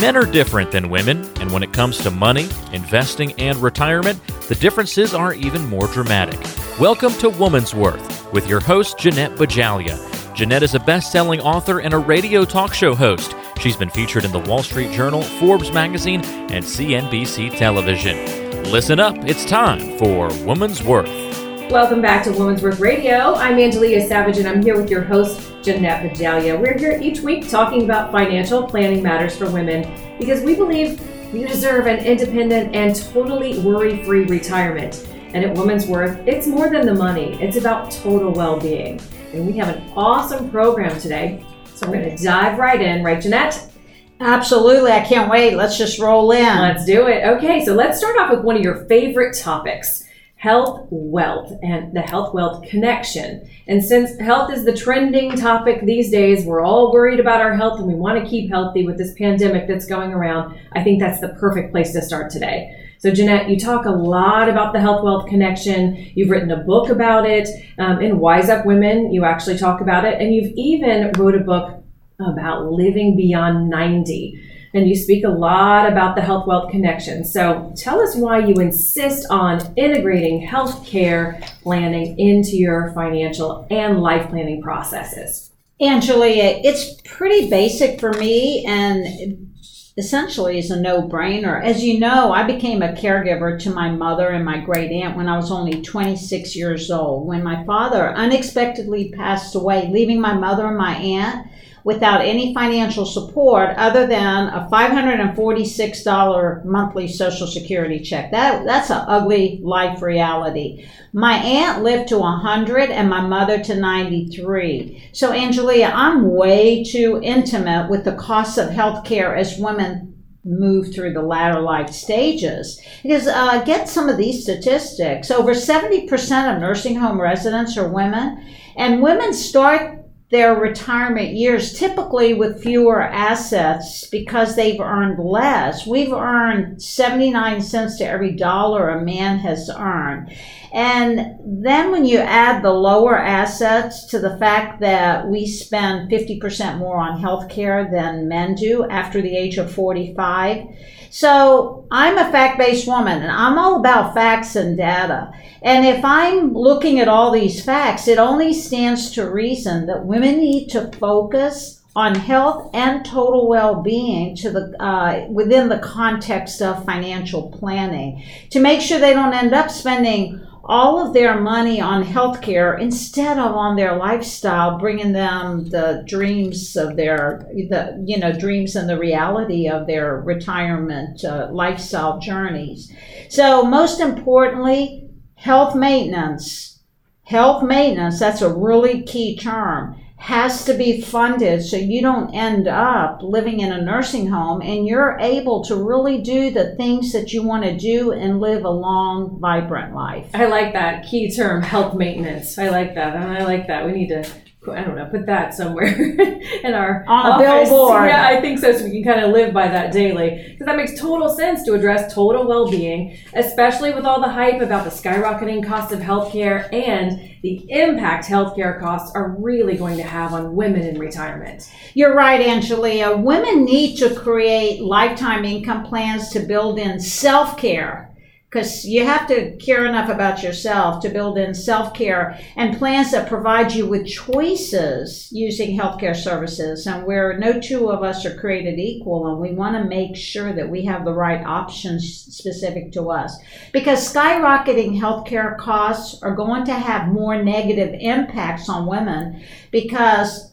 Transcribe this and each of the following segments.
Men are different than women, and when it comes to money, investing, and retirement, the differences are even more dramatic. Welcome to Woman's Worth with your host, Jeanette Bajalia. Jeanette is a best selling author and a radio talk show host. She's been featured in the Wall Street Journal, Forbes magazine, and CNBC television. Listen up, it's time for Woman's Worth. Welcome back to Women's Worth Radio. I'm Angelia Savage, and I'm here with your host, Jeanette Bajalia. We're here each week talking about financial planning matters for women because we believe you deserve an independent and totally worry free retirement. And at Women's Worth, it's more than the money, it's about total well being. And we have an awesome program today. So we're going to dive right in, right, Jeanette? Absolutely. I can't wait. Let's just roll in. Let's do it. Okay, so let's start off with one of your favorite topics health wealth and the health wealth connection. And since health is the trending topic these days, we're all worried about our health and we want to keep healthy with this pandemic that's going around. I think that's the perfect place to start today. So, Jeanette, you talk a lot about the health wealth connection. You've written a book about it. Um, in Wise Up Women, you actually talk about it. And you've even wrote a book about living beyond 90 and you speak a lot about the health wealth connection. So tell us why you insist on integrating healthcare planning into your financial and life planning processes. Angelia, it's pretty basic for me and essentially is a no brainer. As you know, I became a caregiver to my mother and my great aunt when I was only 26 years old. When my father unexpectedly passed away, leaving my mother and my aunt without any financial support other than a $546 monthly social security check. That that's an ugly life reality. My aunt lived to 100 and my mother to 93. So Angelia, I'm way too intimate with the costs of healthcare as women move through the latter life stages. Because uh, get some of these statistics. Over 70% of nursing home residents are women, and women start their retirement years, typically with fewer assets because they've earned less. We've earned 79 cents to every dollar a man has earned. And then when you add the lower assets to the fact that we spend 50% more on healthcare than men do after the age of 45, so I'm a fact based woman and I'm all about facts and data. And if I'm looking at all these facts, it only stands to reason that women need to focus on health and total well-being to the uh, within the context of financial planning to make sure they don't end up spending all of their money on healthcare instead of on their lifestyle, bringing them the dreams of their, the you know, dreams and the reality of their retirement uh, lifestyle journeys. So, most importantly, health maintenance. Health maintenance, that's a really key term has to be funded so you don't end up living in a nursing home and you're able to really do the things that you want to do and live a long, vibrant life. I like that key term, health maintenance. I like that. And I like that. We need to I don't know, put that somewhere in our on office. billboard. Yeah, I think so. So we can kind of live by that daily because that makes total sense to address total well-being, especially with all the hype about the skyrocketing cost of healthcare and the impact healthcare costs are really going to have on women in retirement. You're right, Angelia. Women need to create lifetime income plans to build in self-care because you have to care enough about yourself to build in self care and plans that provide you with choices using healthcare services. And where no two of us are created equal, and we want to make sure that we have the right options specific to us. Because skyrocketing healthcare costs are going to have more negative impacts on women because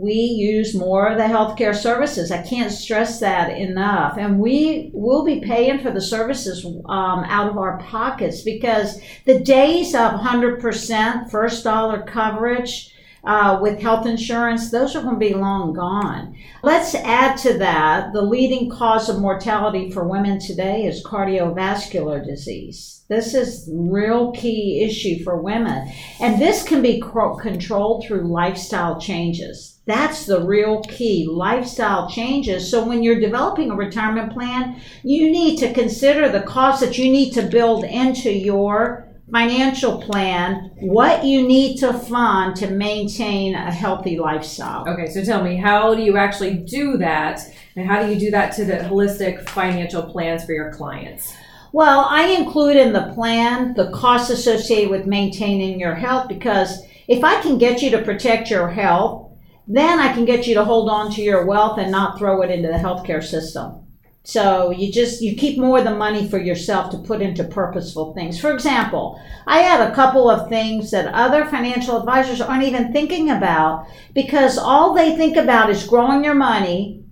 we use more of the healthcare services. I can't stress that enough. And we will be paying for the services um, out of our pockets because the days of 100% first dollar coverage uh, with health insurance, those are going to be long gone. Let's add to that the leading cause of mortality for women today is cardiovascular disease. This is real key issue for women. And this can be controlled through lifestyle changes that's the real key lifestyle changes. So, when you're developing a retirement plan, you need to consider the costs that you need to build into your financial plan what you need to fund to maintain a healthy lifestyle. Okay, so tell me, how do you actually do that? And how do you do that to the holistic financial plans for your clients? Well, I include in the plan the costs associated with maintaining your health because if I can get you to protect your health, then I can get you to hold on to your wealth and not throw it into the healthcare system. So you just you keep more of the money for yourself to put into purposeful things. For example, I had a couple of things that other financial advisors aren't even thinking about because all they think about is growing your money,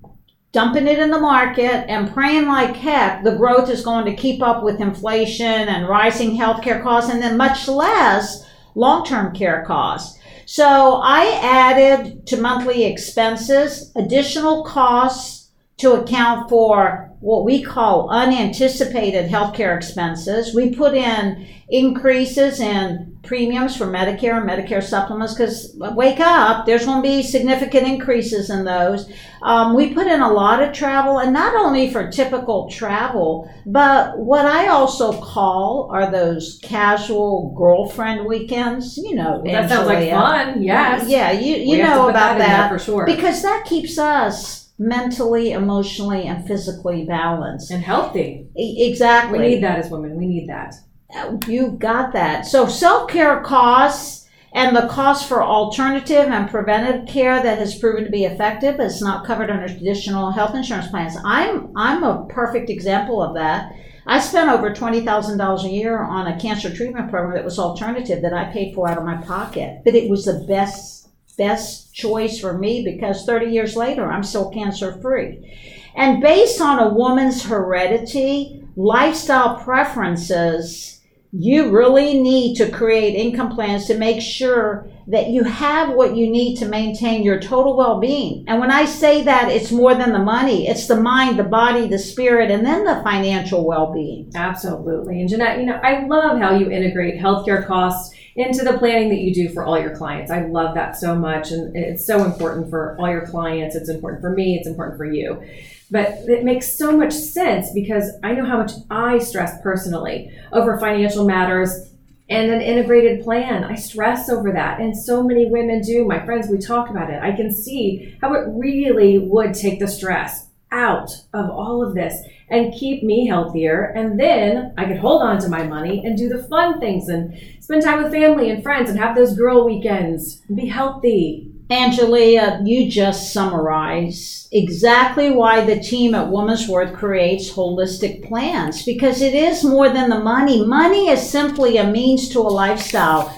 dumping it in the market and praying like heck the growth is going to keep up with inflation and rising healthcare costs and then much less long-term care costs. So I added to monthly expenses additional costs to account for what we call unanticipated healthcare expenses. We put in increases in premiums for Medicare and Medicare supplements because wake up, there's going to be significant increases in those. Um, we put in a lot of travel, and not only for typical travel, but what I also call are those casual girlfriend weekends. You know, that sounds like fun. Yes. Yeah, you you know about that, that for sure because that keeps us mentally, emotionally, and physically balanced and healthy. Exactly. We need that as women. We need that. Uh, you got that. So self care costs and the cost for alternative and preventive care that has proven to be effective is not covered under traditional health insurance plans. I'm I'm a perfect example of that. I spent over twenty thousand dollars a year on a cancer treatment program that was alternative that I paid for out of my pocket, but it was the best best choice for me because 30 years later, I'm still cancer free. And based on a woman's heredity, lifestyle preferences, you really need to create income plans to make sure that you have what you need to maintain your total well being. And when I say that, it's more than the money, it's the mind, the body, the spirit, and then the financial well being. Absolutely. And Jeanette, you know, I love how you integrate healthcare costs into the planning that you do for all your clients. I love that so much. And it's so important for all your clients. It's important for me. It's important for you. But it makes so much sense because I know how much I stress personally over financial matters and an integrated plan. I stress over that. And so many women do. My friends, we talk about it. I can see how it really would take the stress out of all of this and keep me healthier. And then I could hold on to my money and do the fun things and spend time with family and friends and have those girl weekends and be healthy. Angelia, you just summarized exactly why the team at Woman's Worth creates holistic plans because it is more than the money. Money is simply a means to a lifestyle.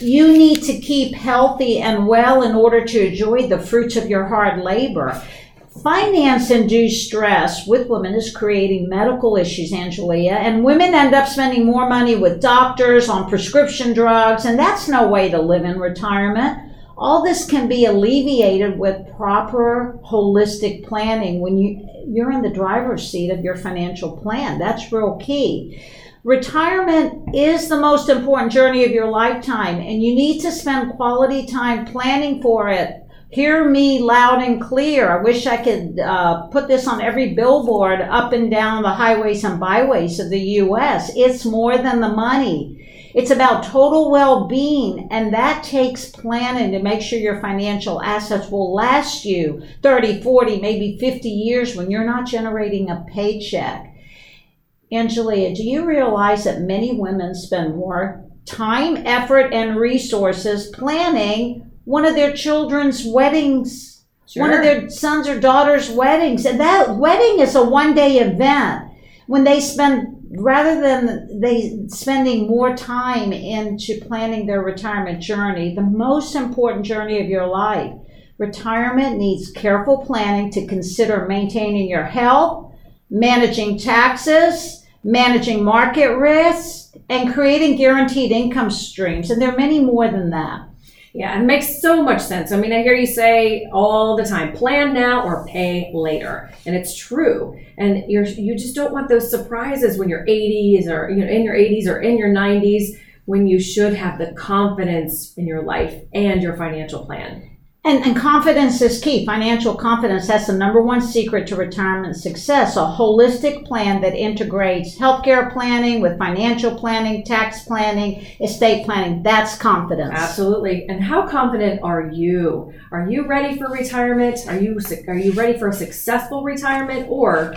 You need to keep healthy and well in order to enjoy the fruits of your hard labor. Finance induced stress with women is creating medical issues, Angelia, and women end up spending more money with doctors on prescription drugs, and that's no way to live in retirement. All this can be alleviated with proper holistic planning when you, you're in the driver's seat of your financial plan. That's real key. Retirement is the most important journey of your lifetime, and you need to spend quality time planning for it hear me loud and clear. I wish I could uh, put this on every billboard up and down the highways and byways of the U.S. It's more than the money. It's about total well being, and that takes planning to make sure your financial assets will last you 30, 40, maybe 50 years when you're not generating a paycheck. Angelia, do you realize that many women spend more time, effort, and resources planning one of their children's weddings, sure. one of their sons or daughters' weddings. And that wedding is a one day event when they spend rather than they spending more time into planning their retirement journey, the most important journey of your life. Retirement needs careful planning to consider maintaining your health, managing taxes, managing market risk, and creating guaranteed income streams. And there are many more than that. Yeah, it makes so much sense. I mean, I hear you say all the time, plan now or pay later. And it's true. And you're you just don't want those surprises when you're 80s or you know in your 80s or in your 90s when you should have the confidence in your life and your financial plan. And, and confidence is key. Financial confidence. That's the number one secret to retirement success. A holistic plan that integrates healthcare planning with financial planning, tax planning, estate planning. That's confidence. Absolutely. And how confident are you? Are you ready for retirement? Are you are you ready for a successful retirement or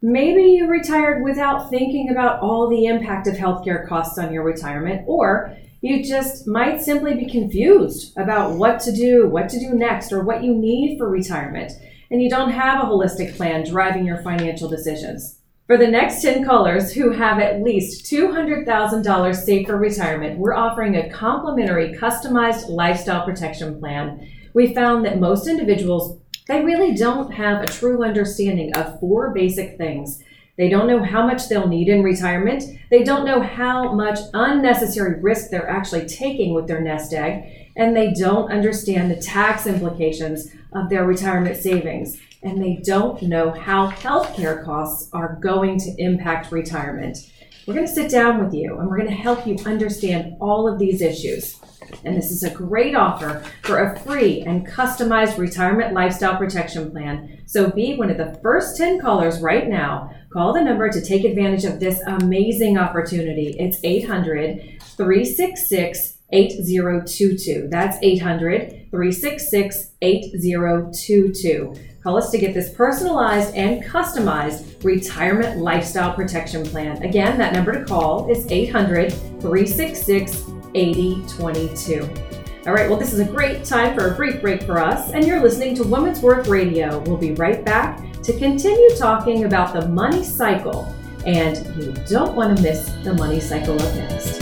maybe you retired without thinking about all the impact of healthcare costs on your retirement or you just might simply be confused about what to do, what to do next, or what you need for retirement, and you don't have a holistic plan driving your financial decisions. For the next 10 callers who have at least $200,000 saved for retirement, we're offering a complimentary customized lifestyle protection plan. We found that most individuals they really don't have a true understanding of four basic things they don't know how much they'll need in retirement. They don't know how much unnecessary risk they're actually taking with their nest egg. And they don't understand the tax implications of their retirement savings. And they don't know how healthcare costs are going to impact retirement. We're going to sit down with you and we're going to help you understand all of these issues. And this is a great offer for a free and customized retirement lifestyle protection plan. So be one of the first 10 callers right now. Call the number to take advantage of this amazing opportunity. It's 800 366 8022. That's 800 366 8022. Call us to get this personalized and customized retirement lifestyle protection plan. Again, that number to call is 800 366 8022. All right, well, this is a great time for a brief break for us, and you're listening to Women's Worth Radio. We'll be right back to continue talking about the money cycle, and you don't want to miss the money cycle up next.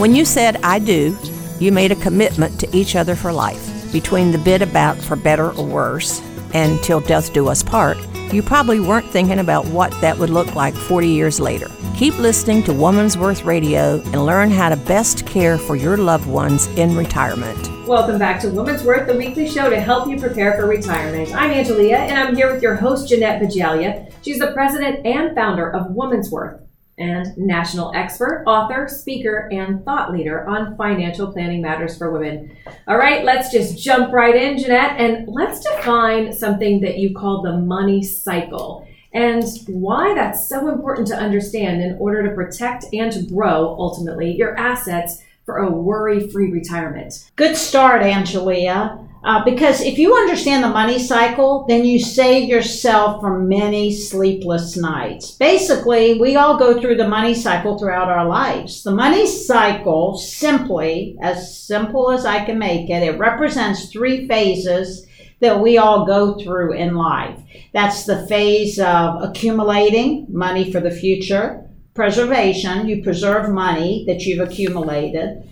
When you said I do, you made a commitment to each other for life. Between the bit about for better or worse and till death do us part, you probably weren't thinking about what that would look like 40 years later. Keep listening to Woman's Worth Radio and learn how to best care for your loved ones in retirement. Welcome back to Woman's Worth, the weekly show to help you prepare for retirement. I'm Angelia, and I'm here with your host, Jeanette Bajalia. She's the president and founder of Woman's Worth and national expert, author, speaker, and thought leader on financial planning matters for women. All right, let's just jump right in, Jeanette, and let's define something that you call the money cycle and why that's so important to understand in order to protect and to grow ultimately your assets for a worry free retirement. Good start, Angelia. Uh, because if you understand the money cycle, then you save yourself from many sleepless nights. Basically, we all go through the money cycle throughout our lives. The money cycle, simply, as simple as I can make it, it represents three phases that we all go through in life. That's the phase of accumulating money for the future, preservation, you preserve money that you've accumulated,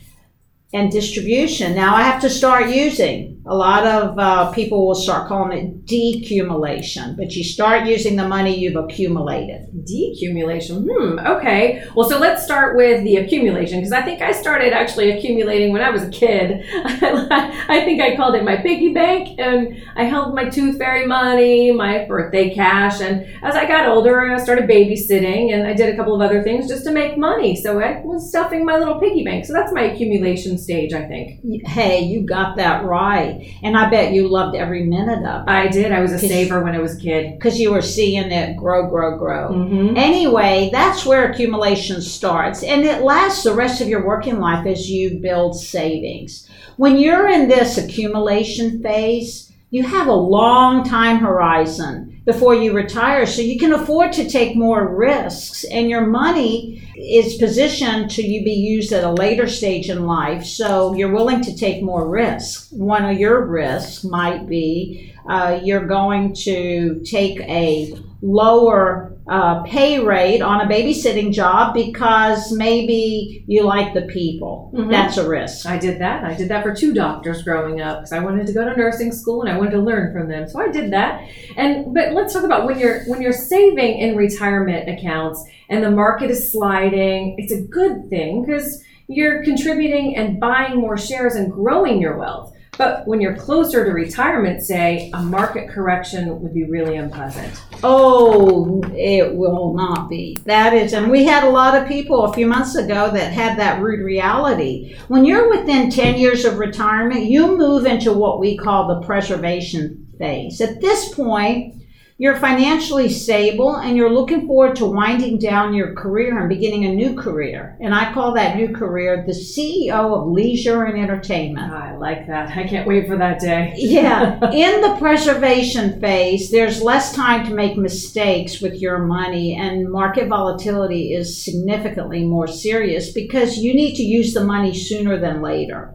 and distribution. Now I have to start using a lot of uh, people will start calling it decumulation, but you start using the money you've accumulated. Decumulation. Hmm. Okay. Well, so let's start with the accumulation because I think I started actually accumulating when I was a kid. I think I called it my piggy bank, and I held my tooth fairy money, my birthday cash, and as I got older, I started babysitting, and I did a couple of other things just to make money. So I was stuffing my little piggy bank. So that's my accumulation stage, I think. Hey, you got that right. And I bet you loved every minute of it. I did. I was a saver when I was a kid. Because you were seeing it grow, grow, grow. Mm-hmm. Anyway, that's where accumulation starts. And it lasts the rest of your working life as you build savings. When you're in this accumulation phase, you have a long time horizon before you retire, so you can afford to take more risks, and your money is positioned to you be used at a later stage in life. So you're willing to take more risks. One of your risks might be uh, you're going to take a lower uh, pay rate on a babysitting job because maybe you like the people. Mm-hmm. That's a risk. I did that. I did that for two doctors growing up because I wanted to go to nursing school and I wanted to learn from them. So I did that. And but let's talk about when you're when you're saving in retirement accounts and the market is sliding. It's a good thing because you're contributing and buying more shares and growing your wealth. But when you're closer to retirement, say, a market correction would be really unpleasant. Oh, it will not be. That is, and we had a lot of people a few months ago that had that rude reality. When you're within 10 years of retirement, you move into what we call the preservation phase. At this point, you're financially stable and you're looking forward to winding down your career and beginning a new career. And I call that new career the CEO of leisure and entertainment. Ah, I like that. I can't wait for that day. yeah. In the preservation phase, there's less time to make mistakes with your money, and market volatility is significantly more serious because you need to use the money sooner than later.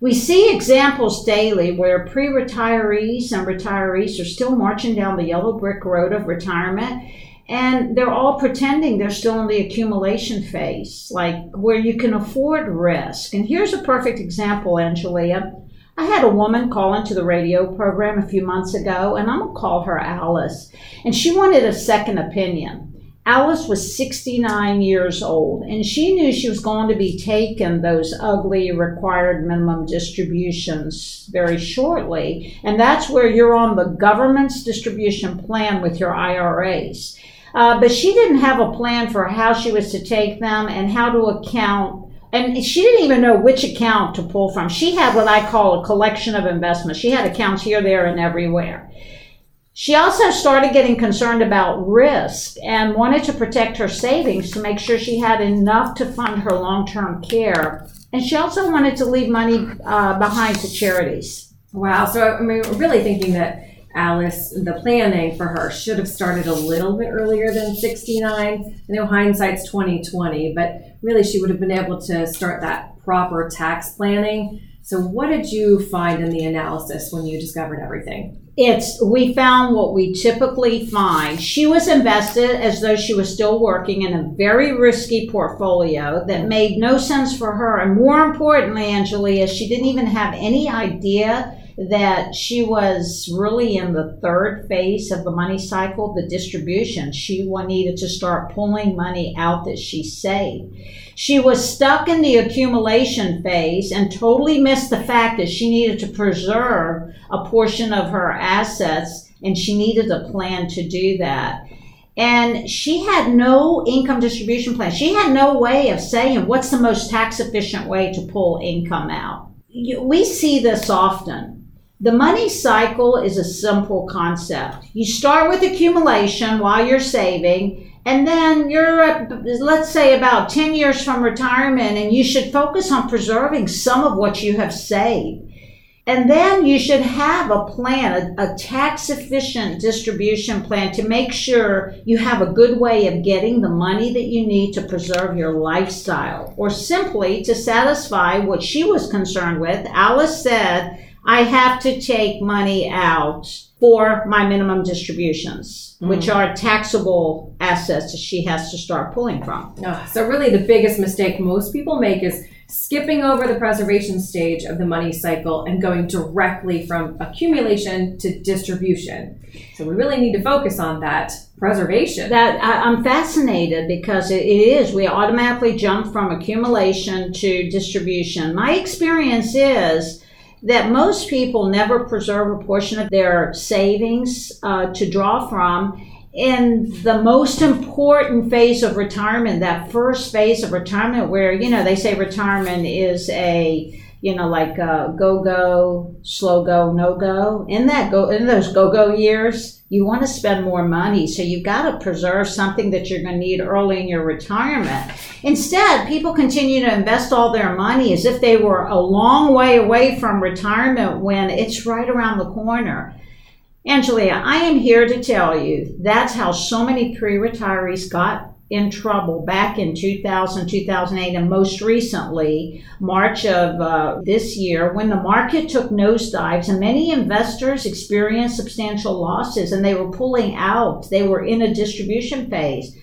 We see examples daily where pre retirees and retirees are still marching down the yellow brick road of retirement and they're all pretending they're still in the accumulation phase, like where you can afford risk. And here's a perfect example, Angelia. I had a woman call into the radio program a few months ago, and I'm gonna call her Alice, and she wanted a second opinion. Alice was 69 years old and she knew she was going to be taking those ugly required minimum distributions very shortly. And that's where you're on the government's distribution plan with your IRAs. Uh, but she didn't have a plan for how she was to take them and how to account. And she didn't even know which account to pull from. She had what I call a collection of investments. She had accounts here, there, and everywhere. She also started getting concerned about risk and wanted to protect her savings to make sure she had enough to fund her long term care. And she also wanted to leave money uh, behind to charities. Wow. So, I mean, really thinking that Alice, the planning for her should have started a little bit earlier than 69. I know hindsight's 2020, but really she would have been able to start that proper tax planning. So, what did you find in the analysis when you discovered everything? It's we found what we typically find. She was invested as though she was still working in a very risky portfolio that made no sense for her. And more importantly, Angelia, she didn't even have any idea that she was really in the third phase of the money cycle, the distribution. She needed to start pulling money out that she saved. She was stuck in the accumulation phase and totally missed the fact that she needed to preserve a portion of her assets and she needed a plan to do that. And she had no income distribution plan. She had no way of saying what's the most tax efficient way to pull income out. We see this often the money cycle is a simple concept. You start with accumulation while you're saving, and then you're, let's say, about 10 years from retirement, and you should focus on preserving some of what you have saved. And then you should have a plan, a, a tax efficient distribution plan to make sure you have a good way of getting the money that you need to preserve your lifestyle or simply to satisfy what she was concerned with. Alice said, I have to take money out for my minimum distributions, mm. which are taxable assets that she has to start pulling from. Oh, so, really, the biggest mistake most people make is skipping over the preservation stage of the money cycle and going directly from accumulation to distribution. So, we really need to focus on that preservation. That I, am fascinated because it, it is. We automatically jump from accumulation to distribution. My experience is that most people never preserve a portion of their savings uh, to draw from. In the most important phase of retirement, that first phase of retirement, where, you know, they say retirement is a you know, like uh, go go, slow go, no go. In that go, in those go go years, you want to spend more money, so you've got to preserve something that you're going to need early in your retirement. Instead, people continue to invest all their money as if they were a long way away from retirement when it's right around the corner. Angelia, I am here to tell you that's how so many pre retirees got in trouble back in 2000, 2008, and most recently, March of uh, this year, when the market took nosedives and many investors experienced substantial losses and they were pulling out. They were in a distribution phase.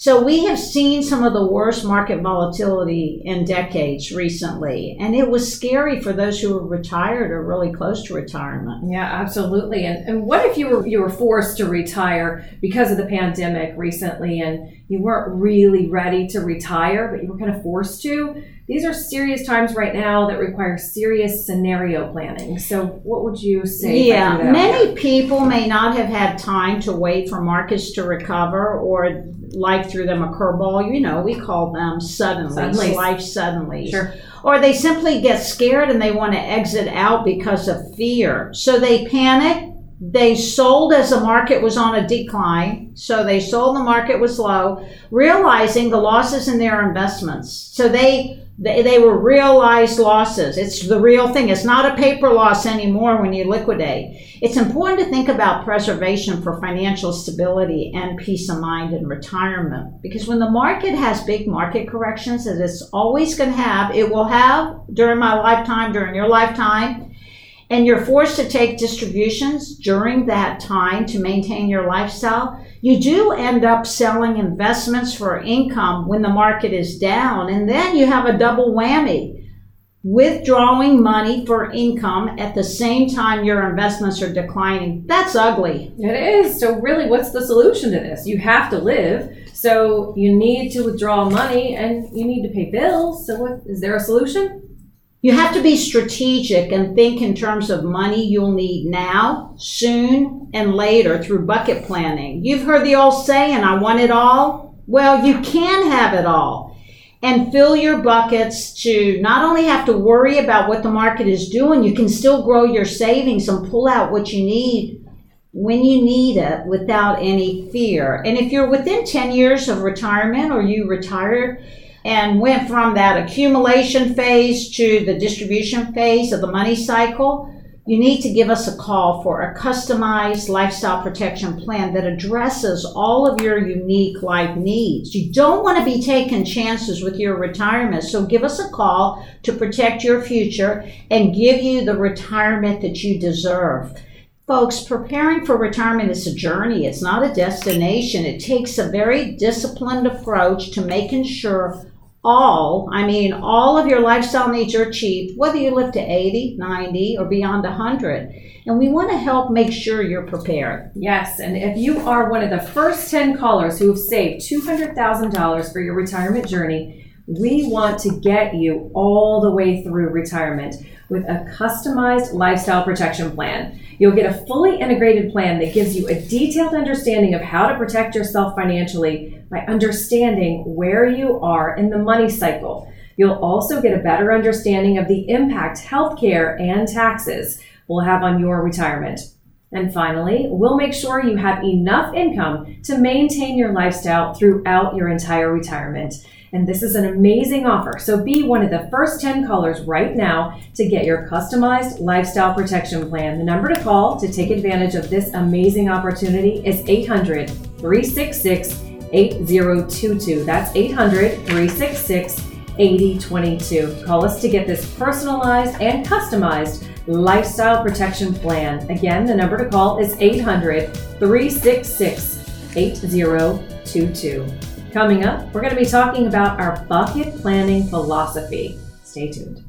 So we have seen some of the worst market volatility in decades recently, and it was scary for those who were retired or really close to retirement. Yeah, absolutely. And, and what if you were you were forced to retire because of the pandemic recently, and you weren't really ready to retire, but you were kind of forced to? These are serious times right now that require serious scenario planning. So, what would you say? Yeah, many people may not have had time to wait for markets to recover or life threw them a curveball. You know, we call them suddenly, Suddenlies. life suddenly. Sure. Or they simply get scared and they want to exit out because of fear. So they panic. They sold as the market was on a decline. So they sold the market was low, realizing the losses in their investments. So they they, they were realized losses. It's the real thing. It's not a paper loss anymore when you liquidate. It's important to think about preservation for financial stability and peace of mind in retirement because when the market has big market corrections, as it's always going to have, it will have during my lifetime, during your lifetime, and you're forced to take distributions during that time to maintain your lifestyle, you do end up selling investments for income when the market is down. And then you have a double whammy withdrawing money for income at the same time your investments are declining. That's ugly. It is. So, really, what's the solution to this? You have to live. So, you need to withdraw money and you need to pay bills. So, what is there a solution? You have to be strategic and think in terms of money you'll need now, soon, and later through bucket planning. You've heard the old saying, I want it all. Well, you can have it all. And fill your buckets to not only have to worry about what the market is doing, you can still grow your savings and pull out what you need when you need it without any fear. And if you're within 10 years of retirement or you retired, and went from that accumulation phase to the distribution phase of the money cycle, you need to give us a call for a customized lifestyle protection plan that addresses all of your unique life needs. You don't want to be taking chances with your retirement, so give us a call to protect your future and give you the retirement that you deserve. Folks, preparing for retirement is a journey, it's not a destination. It takes a very disciplined approach to making sure all, I mean, all of your lifestyle needs are achieved, whether you live to 80, 90, or beyond 100. And we want to help make sure you're prepared. Yes, and if you are one of the first 10 callers who have saved $200,000 for your retirement journey, we want to get you all the way through retirement with a customized lifestyle protection plan. You'll get a fully integrated plan that gives you a detailed understanding of how to protect yourself financially by understanding where you are in the money cycle. You'll also get a better understanding of the impact healthcare and taxes will have on your retirement. And finally, we'll make sure you have enough income to maintain your lifestyle throughout your entire retirement. And this is an amazing offer. So be one of the first 10 callers right now to get your customized lifestyle protection plan. The number to call to take advantage of this amazing opportunity is 800 366 8022. That's 800 366 8022. Call us to get this personalized and customized lifestyle protection plan. Again, the number to call is 800 366 8022. Coming up, we're going to be talking about our bucket planning philosophy. Stay tuned.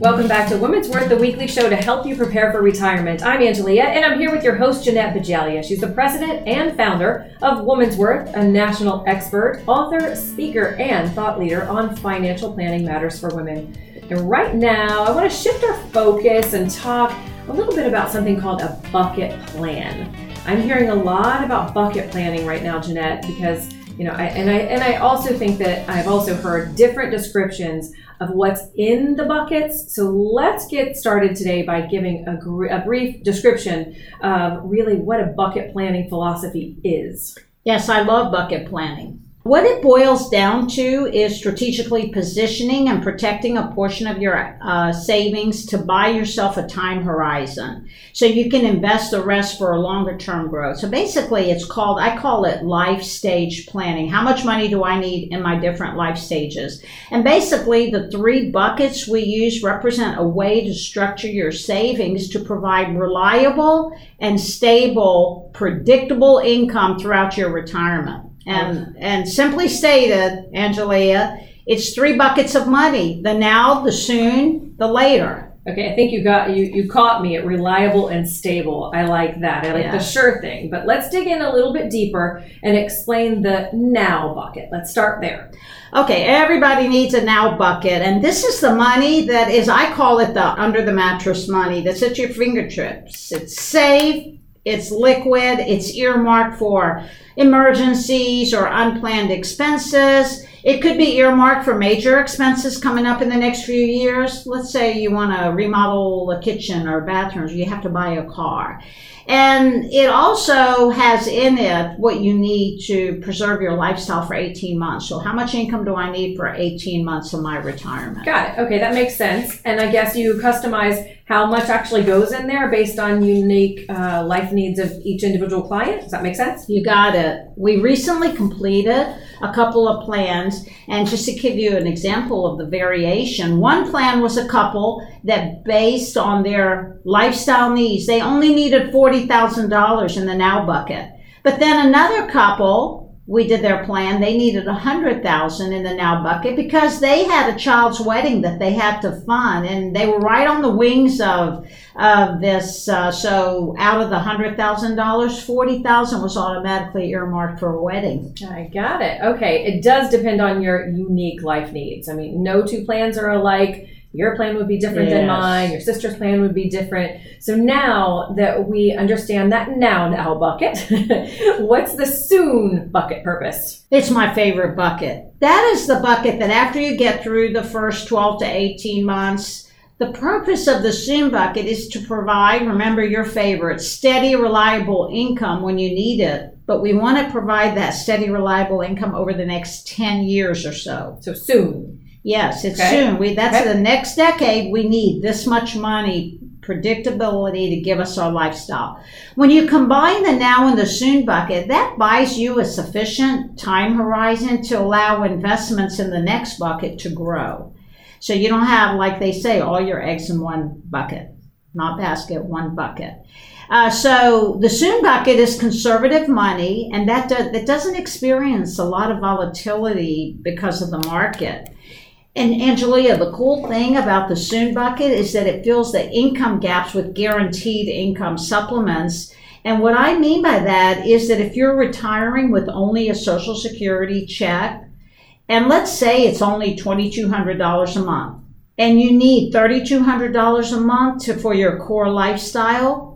Welcome back to Women's Worth, the weekly show to help you prepare for retirement. I'm Angelia, and I'm here with your host, Jeanette Bajalia. She's the president and founder of Women's Worth, a national expert, author, speaker, and thought leader on financial planning matters for women. And right now, I want to shift our focus and talk a little bit about something called a bucket plan. I'm hearing a lot about bucket planning right now, Jeanette, because you know, I, and I and I also think that I've also heard different descriptions of what's in the buckets. So let's get started today by giving a, gr- a brief description of really what a bucket planning philosophy is. Yes, I love bucket planning. What it boils down to is strategically positioning and protecting a portion of your uh, savings to buy yourself a time horizon so you can invest the rest for a longer term growth. So basically, it's called, I call it life stage planning. How much money do I need in my different life stages? And basically, the three buckets we use represent a way to structure your savings to provide reliable and stable, predictable income throughout your retirement. And, and simply stated, Angelia, it's three buckets of money the now, the soon, the later. Okay, I think you got you you caught me at reliable and stable. I like that. I like Yeah. the sure thing. But let's dig in a little bit deeper and explain the now bucket. Let's start there. Okay, everybody needs a now bucket, and this is the money that is, I call it the under the mattress money that's at your fingertips. It's safe, it's liquid, it's earmarked for emergencies or unplanned expenses. It could be earmarked for major expenses coming up in the next few years. Let's say you want to remodel a kitchen or bathrooms, you have to buy a car. And it also has in it what you need to preserve your lifestyle for 18 months. So, how much income do I need for 18 months of my retirement? Got it. Okay, that makes sense. And I guess you customize how much actually goes in there based on unique uh, life needs of each individual client. Does that make sense? You got it. We recently completed a couple of plans, and just to give you an example of the variation, one plan was a couple that, based on their lifestyle needs, they only needed $40,000 in the now bucket. But then another couple, we did their plan, they needed a 100,000 in the now bucket because they had a child's wedding that they had to fund, and they were right on the wings of of this. Uh, so out of the hundred thousand dollars, forty thousand was automatically earmarked for a wedding. I got it. Okay, it does depend on your unique life needs. I mean, no two plans are alike. Your plan would be different than mine. Your sister's plan would be different. So now that we understand that now now bucket, what's the soon bucket purpose? It's my favorite bucket. That is the bucket that after you get through the first twelve to eighteen months. The purpose of the soon bucket is to provide, remember your favorite, steady, reliable income when you need it. But we want to provide that steady, reliable income over the next 10 years or so. So soon. Yes, it's Okay. soon. We that's Okay. the next decade. We need this much money, predictability to give us our lifestyle. When you combine the now and the soon bucket, that buys you a sufficient time horizon to allow investments in the next bucket to grow. So you don't have, like they say, all your eggs in one bucket, not basket, one bucket. Uh, so the soon bucket is conservative money, and that do, that doesn't experience a lot of volatility because of the market. And Angelia, the cool thing about the Soon bucket is that it fills the income gaps with guaranteed income supplements. And what I mean by that is that if you're retiring with only a Social Security check, and let's say it's only $2,200 a month, and you need $3,200 a month to, for your core lifestyle,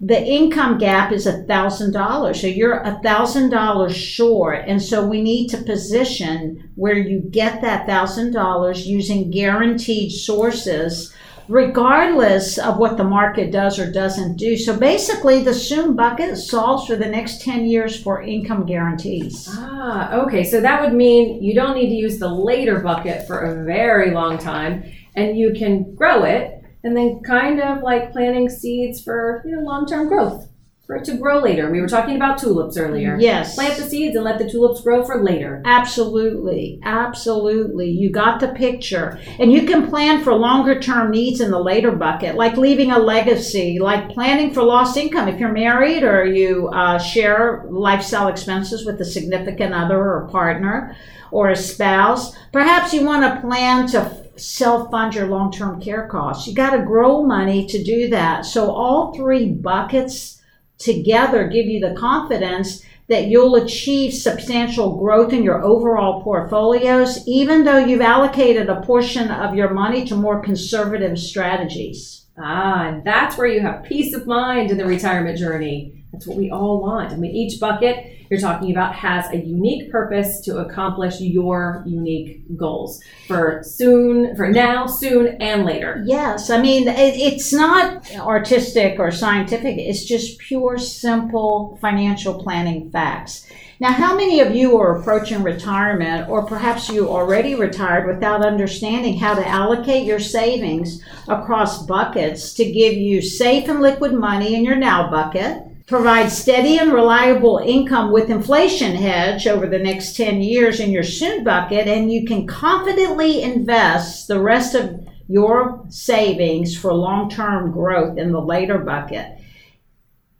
the income gap is a $1,000. So you're a $1,000 short. And so we need to position where you get that $1,000 using guaranteed sources, regardless of what the market does or doesn't do. So basically, the Soon bucket solves for the next 10 years for income guarantees. Ah, okay. So that would mean you don't need to use the later bucket for a very long time, and you can grow it, and then kind of like planting seeds for you know long-term growth for it to grow later. We were talking about tulips earlier. Yes. Plant the seeds and let the tulips grow for later. Absolutely, absolutely. You got the picture. And you can plan for longer term needs in the later bucket, like leaving a legacy, like planning for lost income. If you're married or you uh, share lifestyle expenses with a significant other or partner or a spouse, perhaps you want to plan to self fund your long term care costs. You got to grow money to do that. So, all three buckets together give you the confidence that you'll achieve substantial growth in your overall portfolios, even though you've allocated a portion of your money to more conservative strategies. Ah, and that's where you have peace of mind in the retirement journey. That's what we all want. I mean, each bucket you're talking about has a unique purpose to accomplish your unique goals for soon, for now, soon, and later. Yes, I mean, it, it's not artistic or scientific, it's just pure, simple financial planning facts. Now, how many of you are approaching retirement, or perhaps you already retired without understanding how to allocate your savings across buckets to give you safe and liquid money in your now bucket? Provide steady and reliable income with inflation hedge over the next 10 years in your soon bucket, and you can confidently invest the rest of your savings for long term growth in the later bucket.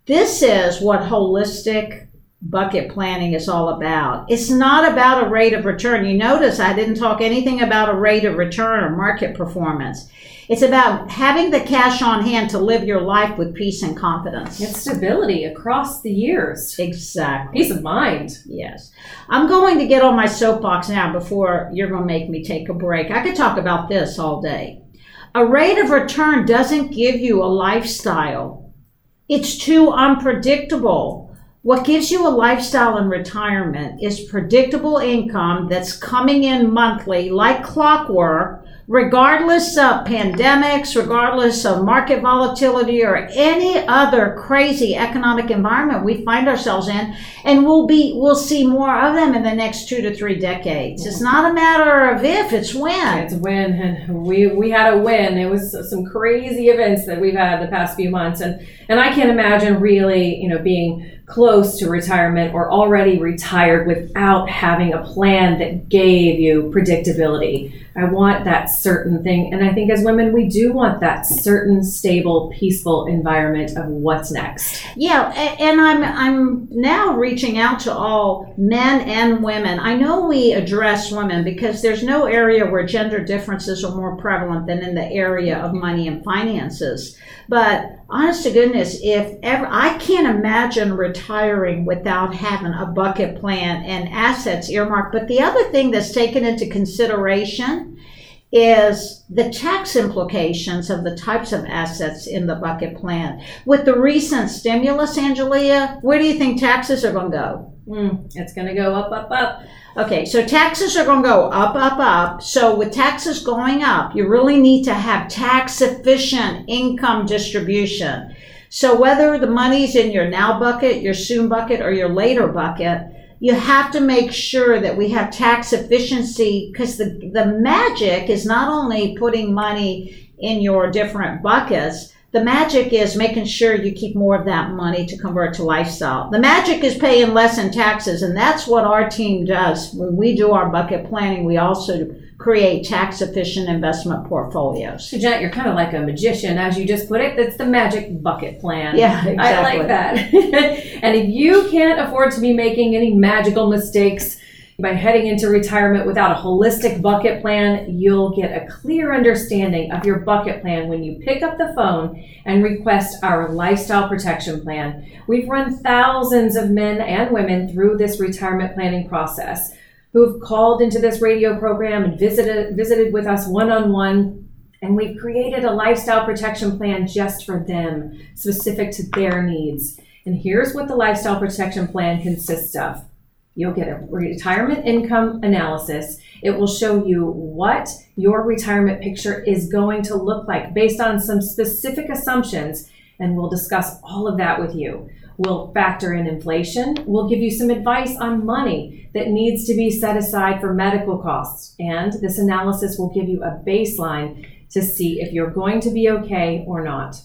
This is what holistic bucket planning is all about. It's not about a rate of return. You notice I didn't talk anything about a rate of return or market performance. It's about having the cash on hand to live your life with peace and confidence. It's stability across the years. Exactly. Peace of mind. Yes. I'm going to get on my soapbox now before you're going to make me take a break. I could talk about this all day. A rate of return doesn't give you a lifestyle, it's too unpredictable. What gives you a lifestyle in retirement is predictable income that's coming in monthly like clockwork regardless of pandemics, regardless of market volatility or any other crazy economic environment we find ourselves in, and we'll be we'll see more of them in the next two to three decades. It's not a matter of if, it's when. It's when, and we we had a win. It was some crazy events that we've had the past few months, and and I can't imagine really, you know, being close to retirement or already retired without having a plan that gave you predictability. I want that certain thing. And I think as women, we do want that certain, stable, peaceful environment of what's next. Yeah, and I'm I'm now reaching out to all men and women. I know we address women because there's no area where gender differences are more prevalent than in the area of money and finances. But honest to goodness, if ever I can't imagine retiring without having a bucket plan and assets earmarked. But the other thing that's taken into consideration is the tax implications of the types of assets in the bucket plan. With the recent stimulus, Angelia, where do you think taxes are going to go? Mm, it's going to go up, up, up. Okay, so taxes are going to go up, up, up. So with taxes going up, you really need to have tax efficient income distribution. So whether the money's in your now bucket, your soon bucket, or your later bucket, you have to make sure that we have tax efficiency because the, the magic is not only putting money in your different buckets, the magic is making sure you keep more of that money to convert to lifestyle. The magic is paying less in taxes, and that's what our team does. When we do our bucket planning, we also create tax efficient investment portfolios. So, Janet, you're kind of like a magician, as you just put it. That's the magic bucket plan. Yeah, exactly. I like that. and if you can't afford to be making any magical mistakes, by heading into retirement without a holistic bucket plan, you'll get a clear understanding of your bucket plan when you pick up the phone and request our lifestyle protection plan. We've run thousands of men and women through this retirement planning process who've called into this radio program and visited visited with us one on one and we've created a lifestyle protection plan just for them, specific to their needs. And here's what the lifestyle protection plan consists of. You'll get a retirement income analysis. It will show you what your retirement picture is going to look like based on some specific assumptions, and we'll discuss all of that with you. We'll factor in inflation. We'll give you some advice on money that needs to be set aside for medical costs. And this analysis will give you a baseline to see if you're going to be okay or not.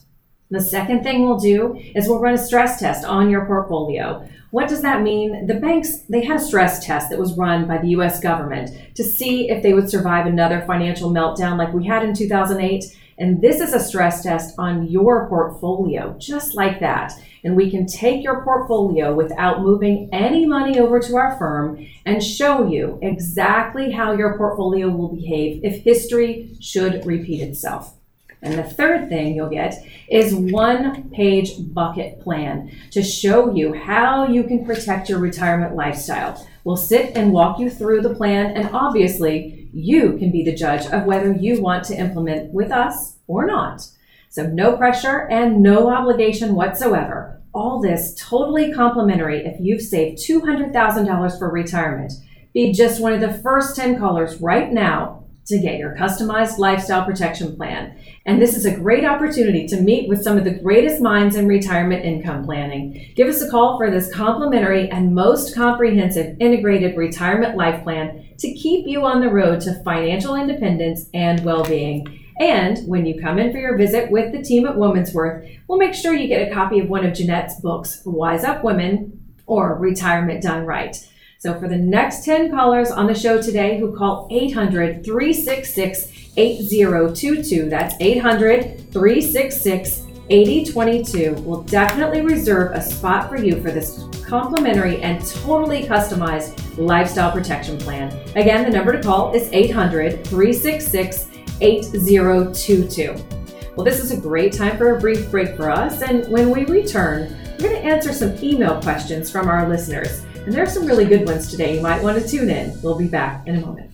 The second thing we'll do is we'll run a stress test on your portfolio. What does that mean? The banks, they had a stress test that was run by the US government to see if they would survive another financial meltdown like we had in 2008. And this is a stress test on your portfolio, just like that. And we can take your portfolio without moving any money over to our firm and show you exactly how your portfolio will behave if history should repeat itself. And the third thing you'll get is one page bucket plan to show you how you can protect your retirement lifestyle. We'll sit and walk you through the plan, and obviously, you can be the judge of whether you want to implement with us or not. So, no pressure and no obligation whatsoever. All this totally complimentary if you've saved $200,000 for retirement. Be just one of the first 10 callers right now to get your customized lifestyle protection plan. And this is a great opportunity to meet with some of the greatest minds in retirement income planning. Give us a call for this complimentary and most comprehensive integrated retirement life plan to keep you on the road to financial independence and well being. And when you come in for your visit with the team at Woman's Worth, we'll make sure you get a copy of one of Jeanette's books, Wise Up Women or Retirement Done Right. So for the next 10 callers on the show today who call 800 366 8022, that's 800 366 8022 will definitely reserve a spot for you for this complimentary and totally customized lifestyle protection plan. Again, the number to call is 800 366 8022. Well, this is a great time for a brief break for us, and when we return, we're going to answer some email questions from our listeners. And there are some really good ones today. You might want to tune in. We'll be back in a moment.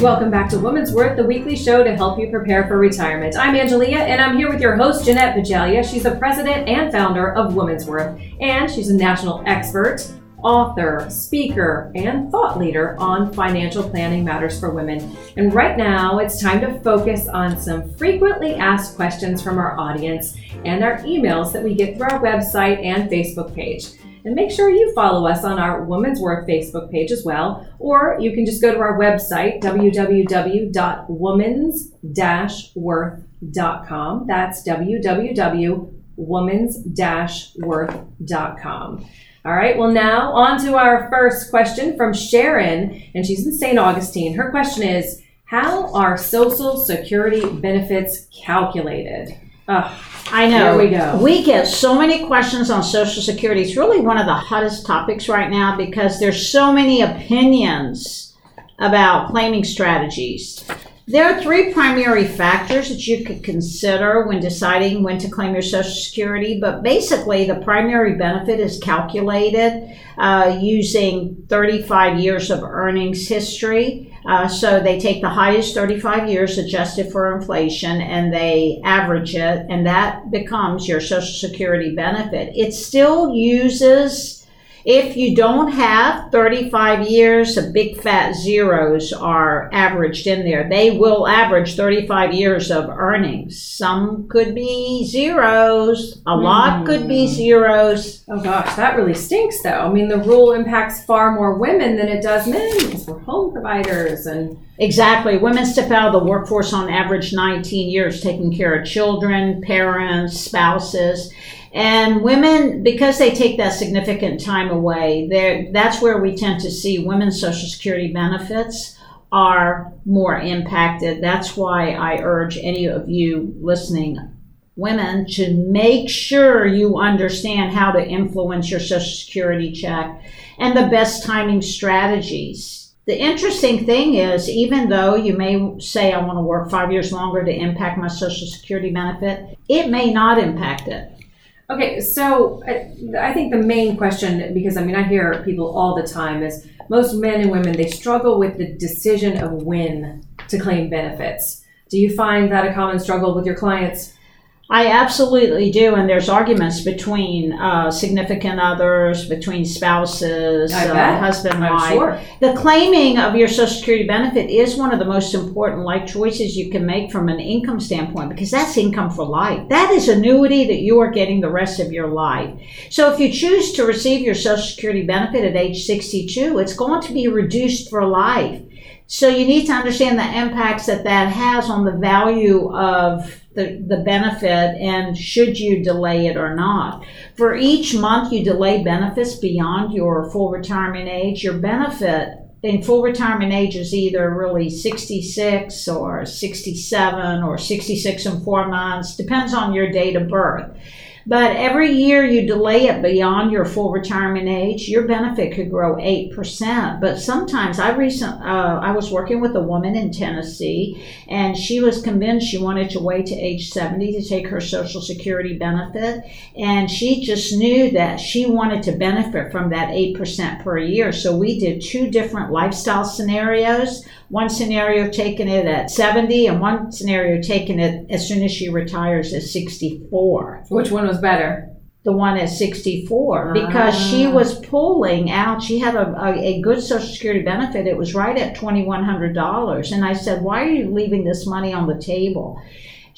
Welcome back to Woman's Worth, the weekly show to help you prepare for retirement. I'm Angelia, and I'm here with your host, Jeanette Bajalia. She's the president and founder of Woman's Worth, and she's a national expert, author, speaker, and thought leader on financial planning matters for women. And right now, it's time to focus on some frequently asked questions from our audience and our emails that we get through our website and Facebook page. And make sure you follow us on our Women's Worth Facebook page as well, or you can just go to our website, www.womans-worth.com. That's www.womans-worth.com. All right, well, now on to our first question from Sharon, and she's in St. Augustine. Her question is How are Social Security benefits calculated? I know. Here we go. We get so many questions on Social Security. It's really one of the hottest topics right now because there's so many opinions about claiming strategies. There are three primary factors that you could consider when deciding when to claim your Social Security, but basically, the primary benefit is calculated uh, using 35 years of earnings history. Uh, so they take the highest 35 years adjusted for inflation and they average it, and that becomes your Social Security benefit. It still uses if you don't have 35 years of big fat zeros are averaged in there, they will average 35 years of earnings. Some could be zeros, a lot could be hmm. zeros. Oh gosh, that really stinks though. I mean, the rule impacts far more women than it does men because we're home providers and. Exactly. Women step out of the workforce on average 19 years, taking care of children, parents, spouses. And women, because they take that significant time away, that's where we tend to see women's Social Security benefits are more impacted. That's why I urge any of you listening, women, to make sure you understand how to influence your Social Security check and the best timing strategies. The interesting thing is, even though you may say, I want to work five years longer to impact my Social Security benefit, it may not impact it. Okay, so I, I think the main question, because I mean, I hear people all the time, is most men and women, they struggle with the decision of when to claim benefits. Do you find that a common struggle with your clients? I absolutely do, and there's arguments between uh, significant others, between spouses, uh, husband, I'm wife. sure. The claiming of your Social Security benefit is one of the most important life choices you can make from an income standpoint because that's income for life. That is annuity that you are getting the rest of your life. So if you choose to receive your Social Security benefit at age 62, it's going to be reduced for life. So you need to understand the impacts that that has on the value of the, the benefit and should you delay it or not. For each month you delay benefits beyond your full retirement age, your benefit in full retirement age is either really 66 or 67 or 66 and four months, depends on your date of birth. But every year you delay it beyond your full retirement age, your benefit could grow 8%. But sometimes I recent uh, I was working with a woman in Tennessee and she was convinced she wanted to wait to age 70 to take her social security benefit and she just knew that she wanted to benefit from that 8% per year. So we did two different lifestyle scenarios. One scenario taking it at 70 and one scenario taking it as soon as she retires at 64 Which one was better? the one at 64 because she Ah. was pulling out she had a, a, a good social security benefit it was right at $2100 and i said why are you leaving this money on the table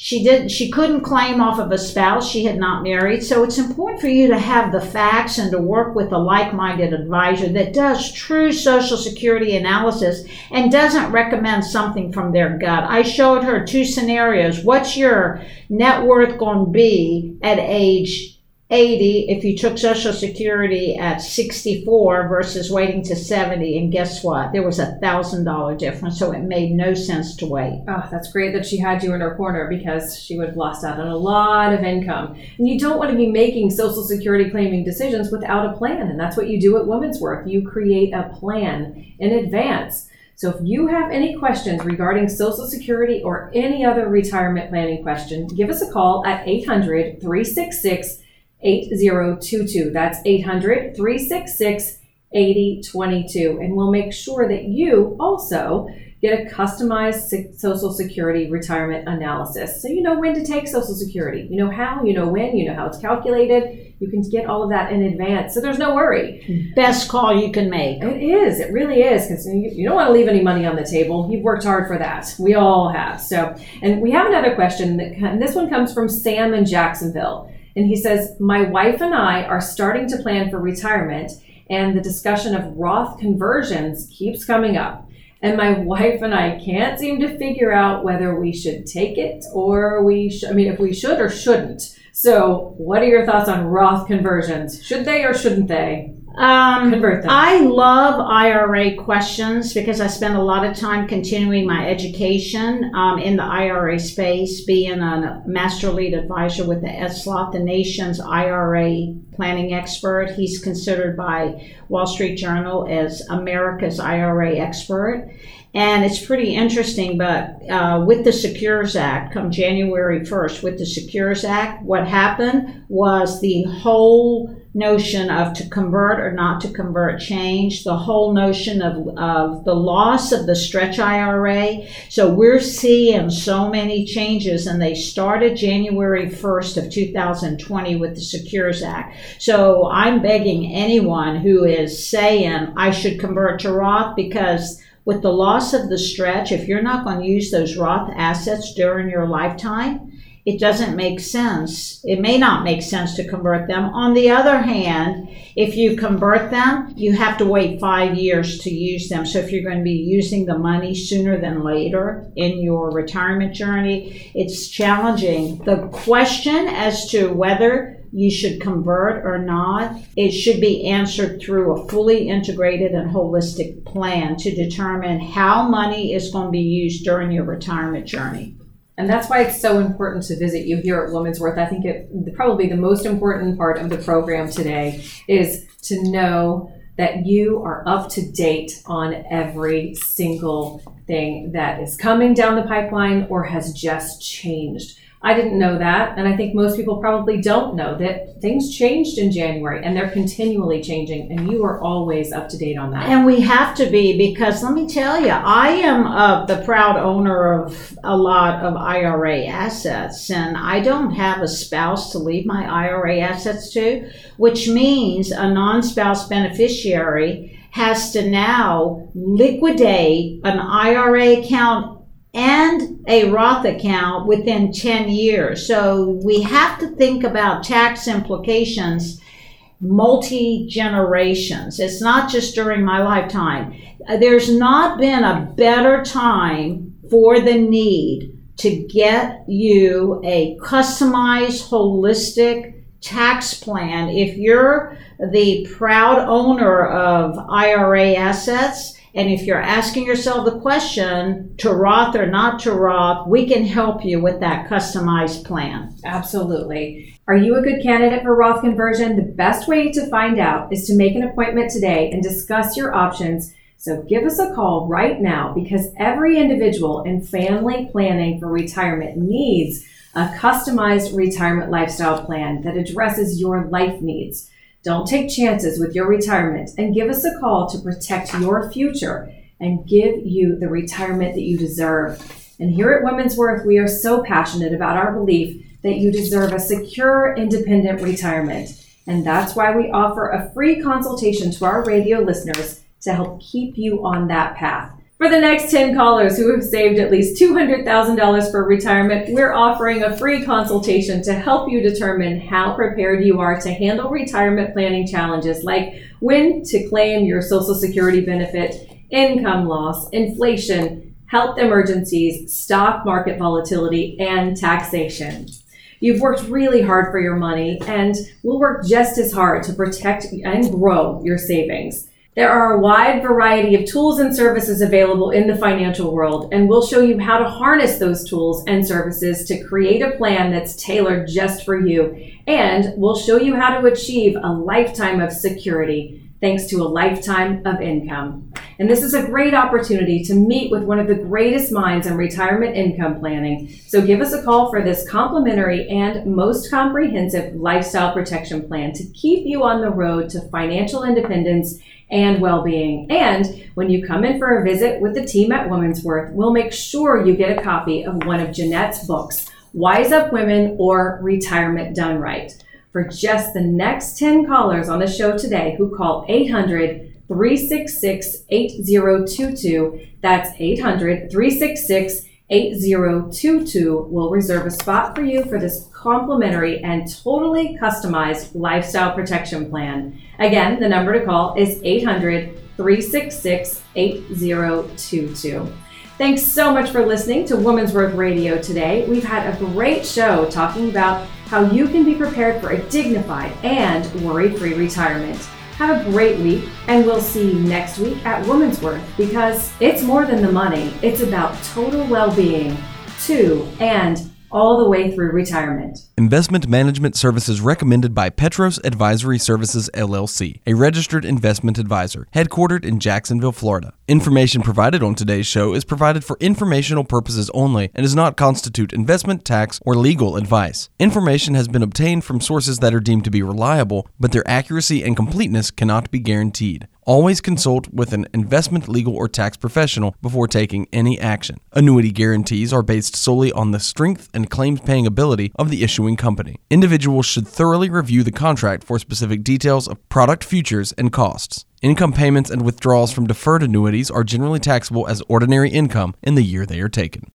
she did she couldn't claim off of a spouse she had not married. So it's important for you to have the facts and to work with a like-minded advisor that does true social security analysis and doesn't recommend something from their gut. I showed her two scenarios. What's your net worth going to be at age 80 if you took Social Security at 64 versus waiting to 70. And guess what? There was a thousand dollar difference, so it made no sense to wait. Oh, that's great that she had you in her corner because she would have lost out on a lot of income. And you don't want to be making Social Security claiming decisions without a plan. And that's what you do at Women's Worth You create a plan in advance. So if you have any questions regarding Social Security or any other retirement planning question, give us a call at 800 366 8022. That's 800 366 8022. And we'll make sure that you also get a customized Social Security retirement analysis. So you know when to take Social Security, you know how, you know when, you know how it's calculated. You can get all of that in advance. So there's no worry. Best call you can make. It is. It really is because you, you don't want to leave any money on the table. You've worked hard for that. We all have. So, and we have another question, that, this one comes from Sam in Jacksonville. And he says, My wife and I are starting to plan for retirement, and the discussion of Roth conversions keeps coming up. And my wife and I can't seem to figure out whether we should take it or we should, I mean, if we should or shouldn't. So, what are your thoughts on Roth conversions? Should they or shouldn't they? Um, Convert them. I love IRA questions because I spend a lot of time continuing my education um, in the IRA space, being a Master Elite Advisor with the Ed the nation's IRA planning expert. He's considered by Wall Street Journal as America's IRA expert. And it's pretty interesting, but uh, with the Secures Act, come January 1st, with the Secures Act, what happened was the whole notion of to convert or not to convert change, the whole notion of, of the loss of the stretch IRA. So we're seeing so many changes, and they started January 1st of 2020 with the Secures Act. So I'm begging anyone who is saying I should convert to Roth because with the loss of the stretch, if you're not going to use those Roth assets during your lifetime, it doesn't make sense. It may not make sense to convert them. On the other hand, if you convert them, you have to wait five years to use them. So if you're going to be using the money sooner than later in your retirement journey, it's challenging. The question as to whether you should convert or not, it should be answered through a fully integrated and holistic plan to determine how money is going to be used during your retirement journey. And that's why it's so important to visit you here at Women's Worth. I think it probably the most important part of the program today is to know that you are up to date on every single thing that is coming down the pipeline or has just changed. I didn't know that. And I think most people probably don't know that things changed in January and they're continually changing. And you are always up to date on that. And we have to be because let me tell you, I am uh, the proud owner of a lot of IRA assets. And I don't have a spouse to leave my IRA assets to, which means a non spouse beneficiary has to now liquidate an IRA account and a Roth account within 10 years. So we have to think about tax implications multi generations. It's not just during my lifetime. Uh, there's not been a better time for the need to get you a customized, holistic tax plan. If you're the proud owner of IRA assets, and if you're asking yourself the question to Roth or not to Roth, we can help you with that customized plan. Absolutely. Are you a good candidate for Roth conversion? The best way to find out is to make an appointment today and discuss your options. So give us a call right now because every individual in family planning for retirement needs a customized retirement lifestyle plan that addresses your life needs. Don't take chances with your retirement and give us a call to protect your future and give you the retirement that you deserve. And here at Women's Worth, we are so passionate about our belief that you deserve a secure, independent retirement. And that's why we offer a free consultation to our radio listeners to help keep you on that path. For the next 10 callers who have saved at least $200,000 for retirement, we're offering a free consultation to help you determine how prepared you are to handle retirement planning challenges like when to claim your Social Security benefit, income loss, inflation, health emergencies, stock market volatility, and taxation. You've worked really hard for your money, and we'll work just as hard to protect and grow your savings. There are a wide variety of tools and services available in the financial world, and we'll show you how to harness those tools and services to create a plan that's tailored just for you. And we'll show you how to achieve a lifetime of security thanks to a lifetime of income. And this is a great opportunity to meet with one of the greatest minds in retirement income planning. So give us a call for this complimentary and most comprehensive lifestyle protection plan to keep you on the road to financial independence and well being. And when you come in for a visit with the team at Women's Worth, we'll make sure you get a copy of one of Jeanette's books, Wise Up Women or Retirement Done Right. For just the next 10 callers on the show today who call 800 366 8022, that's 800 366 8022 will reserve a spot for you for this complimentary and totally customized lifestyle protection plan. Again, the number to call is 800 366 8022. Thanks so much for listening to Woman's Worth Radio today. We've had a great show talking about how you can be prepared for a dignified and worry free retirement. Have a great week, and we'll see you next week at Woman's Worth because it's more than the money, it's about total well being, too, and all the way through retirement. Investment management services recommended by Petros Advisory Services LLC, a registered investment advisor, headquartered in Jacksonville, Florida. Information provided on today's show is provided for informational purposes only and does not constitute investment, tax, or legal advice. Information has been obtained from sources that are deemed to be reliable, but their accuracy and completeness cannot be guaranteed. Always consult with an investment, legal, or tax professional before taking any action. Annuity guarantees are based solely on the strength and claims paying ability of the issuing company. Individuals should thoroughly review the contract for specific details of product futures and costs. Income payments and withdrawals from deferred annuities are generally taxable as ordinary income in the year they are taken.